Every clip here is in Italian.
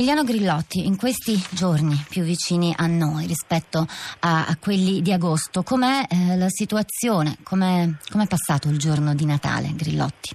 Emiliano Grillotti, in questi giorni più vicini a noi rispetto a, a quelli di agosto, com'è eh, la situazione? Com'è, com'è, passato il giorno di Natale, Grillotti?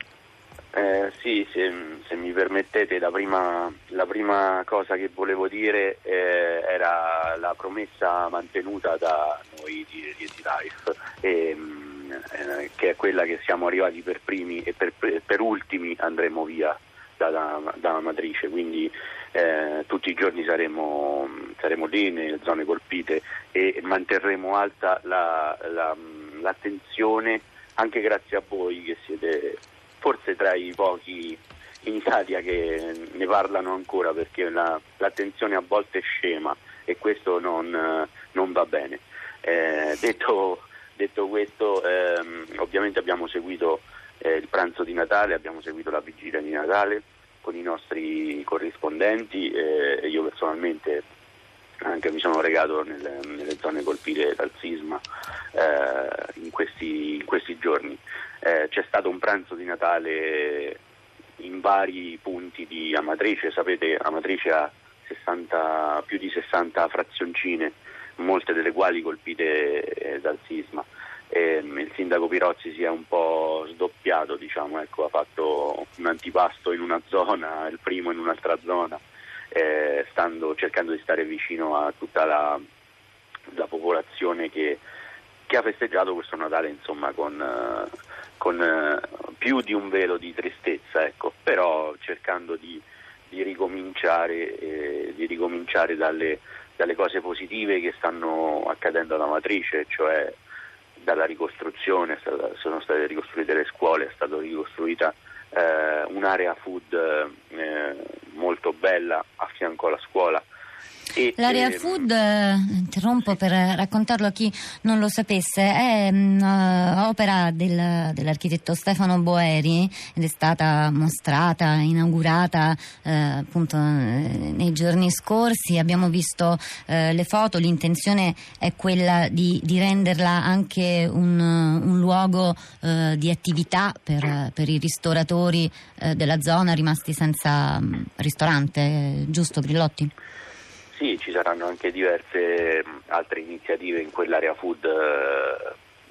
Eh, sì, se, se, mi permettete, la prima, la prima, cosa che volevo dire eh, era la promessa mantenuta da noi di, di Life, ehm, eh, che è quella che siamo arrivati per primi e per, per ultimi andremo via dalla, dalla matrice, quindi eh, tutti i giorni saremo, saremo, lì nelle zone colpite e manterremo alta la, la, l'attenzione anche grazie a voi che siete forse tra i pochi in Italia che ne parlano ancora perché la, l'attenzione a volte è scema e questo non, non va bene. Eh, detto, detto, questo, ehm, ovviamente abbiamo seguito eh, il pranzo di Natale, abbiamo seguito la vigilia di Natale con i nostri corrispondenti e eh, io personalmente anche mi sono regato nelle, nelle zone colpite dal sisma eh, in, questi, in, questi, giorni. Eh, c'è stato un pranzo di Natale in vari punti di Amatrice, sapete Amatrice ha 60, più di 60 frazioncine, molte delle quali colpite eh, dal sisma ehm, il sindaco Pirozzi si è un po' sdoppiato, diciamo, ecco, ha fatto un antipasto in una zona, il primo in un'altra zona, eh, stando, cercando di stare vicino a tutta la, la popolazione che, che, ha festeggiato questo Natale insomma, con, uh, con uh, più di un velo di tristezza, ecco, però cercando di, di ricominciare, eh, di ricominciare dalle, dalle, cose positive che stanno accadendo alla matrice, cioè dalla ricostruzione, sono state ricostruite le scuole, è stata ricostruita eh, un'area food eh, molto bella a fianco alla scuola e, L'area ehm... food, eh, interrompo per raccontarlo a chi non lo sapesse, è uh, opera del, dell'architetto Stefano Boeri ed è stata mostrata, inaugurata uh, appunto nei giorni scorsi. Abbiamo visto uh, le foto, l'intenzione è quella di, di renderla anche un, un luogo di attività per, per, i ristoratori della zona rimasti senza um, ristorante, giusto Grillotti? Sì, ci saranno anche diverse altre iniziative in quell'area food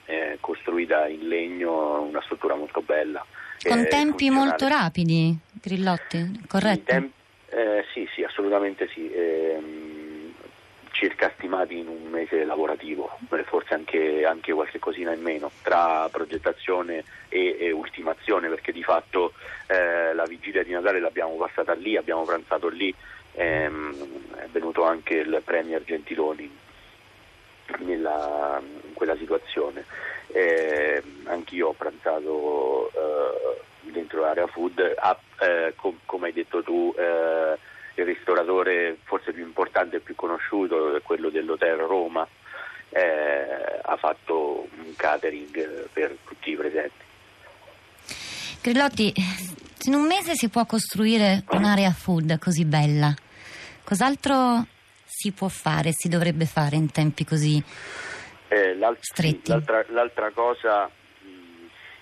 eh, costruita in legno, una struttura molto bella. Con eh, tempi molto rapidi, Grillotti, corretto? Tem- eh, sì, sì, assolutamente sì. Ehm, circa stimati in un mese lavorativo, eh, forse anche, anche qualche cosina in meno, tra progettazione e, e ultimazione, perché di fatto eh, la vigilia di Natale l'abbiamo passata lì, abbiamo pranzato lì è venuto anche il Premier Gentiloni nella, in quella situazione. Eh, anch'io ho pranzato eh, dentro l'area food, ah, eh, com- come hai detto tu eh, il ristoratore forse più importante e più conosciuto quello dell'Hotel Roma, eh, ha fatto un catering per tutti i presenti. Grillotti, in un mese si può costruire un'area food così bella, Cos'altro si può fare, si dovrebbe fare in tempi così eh, stretti? L'altra, l'altra cosa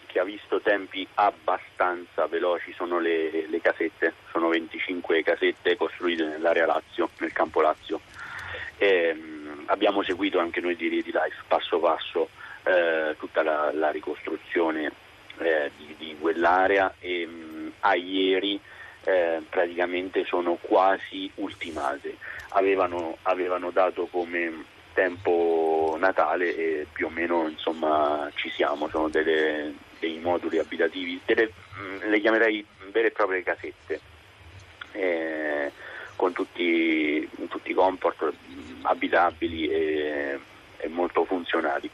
che ha visto tempi abbastanza veloci sono le, le, casette, sono 25 casette costruite nell'area Lazio, nel campo Lazio. E, abbiamo seguito anche noi di Ready Life passo passo eh, tutta la, la ricostruzione eh, di, di, quell'area e mh, a ieri praticamente sono quasi ultimate. Avevano, avevano, dato come tempo Natale e più o meno insomma, ci siamo, sono delle, dei moduli abitativi, delle, mm, le chiamerei vere e proprie casette. Eh, con tutti, tutti, i comfort abitabili e, e, molto funzionali.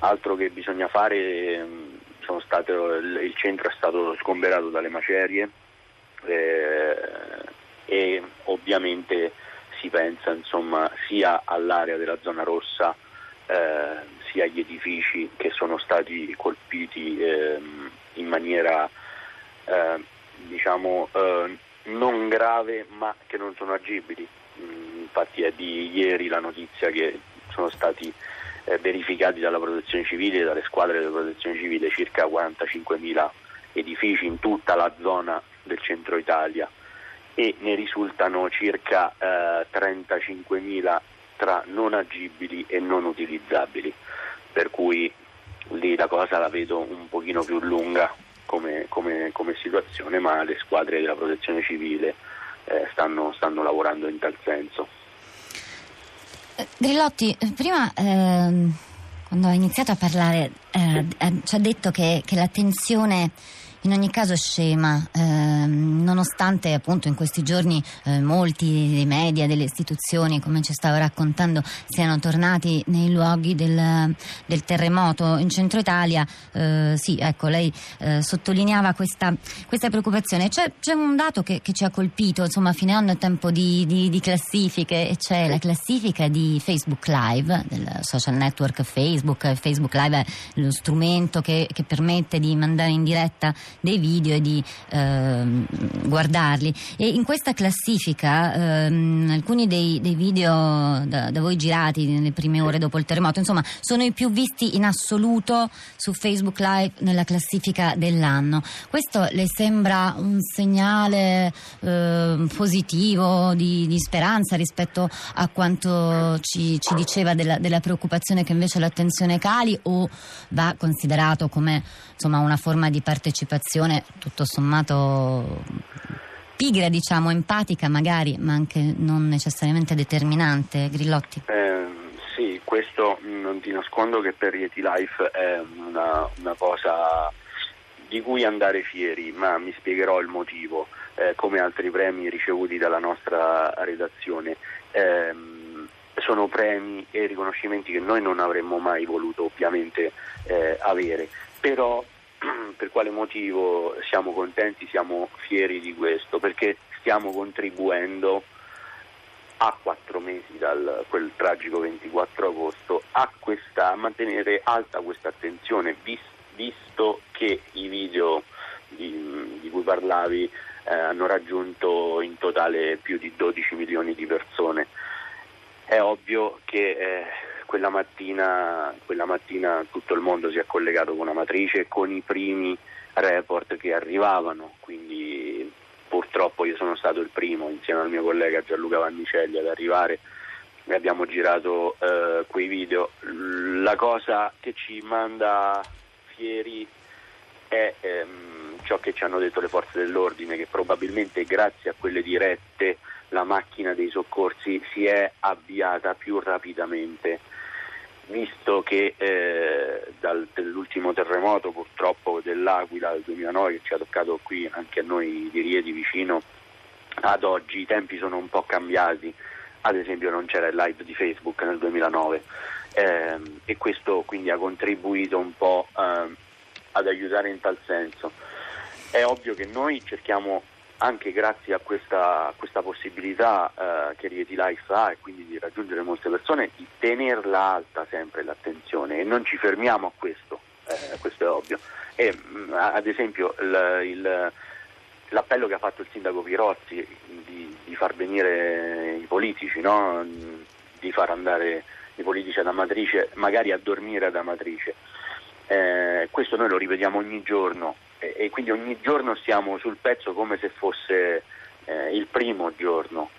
Altro che bisogna fare, mm, stato, il centro è stato sgomberato dalle macerie, eh, e ovviamente si pensa insomma, sia all'area della zona rossa eh, sia agli edifici che sono stati colpiti eh, in maniera eh, diciamo eh, non grave ma che non sono agibili. Mm, infatti è di ieri la notizia che sono stati eh, verificati dalla protezione civile e dalle squadre della protezione civile circa 45.000 edifici in tutta la zona del centro Italia e ne risultano circa eh, 35.000 tra non agibili e non utilizzabili, per cui lì la cosa la vedo un pochino più lunga come, come, come situazione, ma le squadre della protezione civile eh, stanno, stanno, lavorando in tal senso. Eh, Grillotti, prima ehm, quando ha iniziato a parlare eh, ci ha detto che, che l'attenzione in ogni caso scema, eh, nonostante appunto in questi giorni eh, molti dei media, delle istituzioni, come ci stava raccontando, siano tornati nei luoghi del, del terremoto in centro Italia, eh, sì, ecco, lei eh, sottolineava questa, questa preoccupazione. C'è, c'è, un dato che, che, ci ha colpito, insomma, a fine anno è tempo di, di, di classifiche e c'è la classifica di Facebook Live, del social network Facebook. Facebook Live è lo strumento che, che permette di mandare in diretta dei video e di ehm, guardarli. E in questa classifica ehm, alcuni dei, dei video da, da, voi girati nelle prime ore dopo il terremoto, insomma, sono i più visti in assoluto su Facebook Live nella classifica dell'anno. Questo le sembra un segnale eh, positivo di, di, speranza rispetto a quanto ci, ci diceva della, della, preoccupazione che invece l'attenzione cali o va considerato come insomma, una forma di partecipazione? Relazione tutto sommato pigra, diciamo, empatica magari, ma anche non necessariamente determinante, Grillotti? Eh, sì, questo non ti nascondo che per Rieti Life è una, una cosa di cui andare fieri, ma mi spiegherò il motivo, eh, come altri premi ricevuti dalla nostra redazione. Eh, sono premi e riconoscimenti che noi non avremmo mai voluto ovviamente eh, avere, però per quale motivo siamo contenti, siamo fieri di questo? Perché stiamo contribuendo a quattro mesi da quel tragico 24 agosto a, questa, a mantenere alta questa attenzione, vis, visto che i video di, di cui parlavi eh, hanno raggiunto in totale più di 12 milioni di persone. È ovvio che eh, quella mattina, quella mattina tutto il mondo si è collegato con la matrice e con i primi report che arrivavano, quindi purtroppo io sono stato il primo insieme al mio collega Gianluca Vannicelli ad arrivare e abbiamo girato eh, quei video. La cosa che ci manda fieri è ehm, ciò che ci hanno detto le forze dell'ordine, che probabilmente grazie a quelle dirette la macchina dei soccorsi si è avviata più rapidamente visto che eh, dall'ultimo terremoto purtroppo dell'Aquila del 2009 che ci ha toccato qui anche a noi di Rieti vicino ad oggi i tempi sono un po' cambiati. Ad esempio non c'era il live di Facebook nel 2009 eh, e questo quindi ha contribuito un po' eh, ad aiutare in tal senso. È ovvio che noi cerchiamo anche grazie a questa, questa possibilità eh, che Rieti Life ha e quindi di raggiungere molte persone, di tenerla alta sempre l'attenzione e non ci fermiamo a questo, eh, questo è ovvio. E, mh, mm, ad esempio il, il, l'appello che ha fatto il sindaco Pirozzi di, di far venire i politici, no? di far andare i politici ad Amatrice, magari a dormire ad Amatrice, eh, questo noi lo ripetiamo ogni giorno e, quindi ogni giorno siamo sul pezzo come se fosse eh, il primo giorno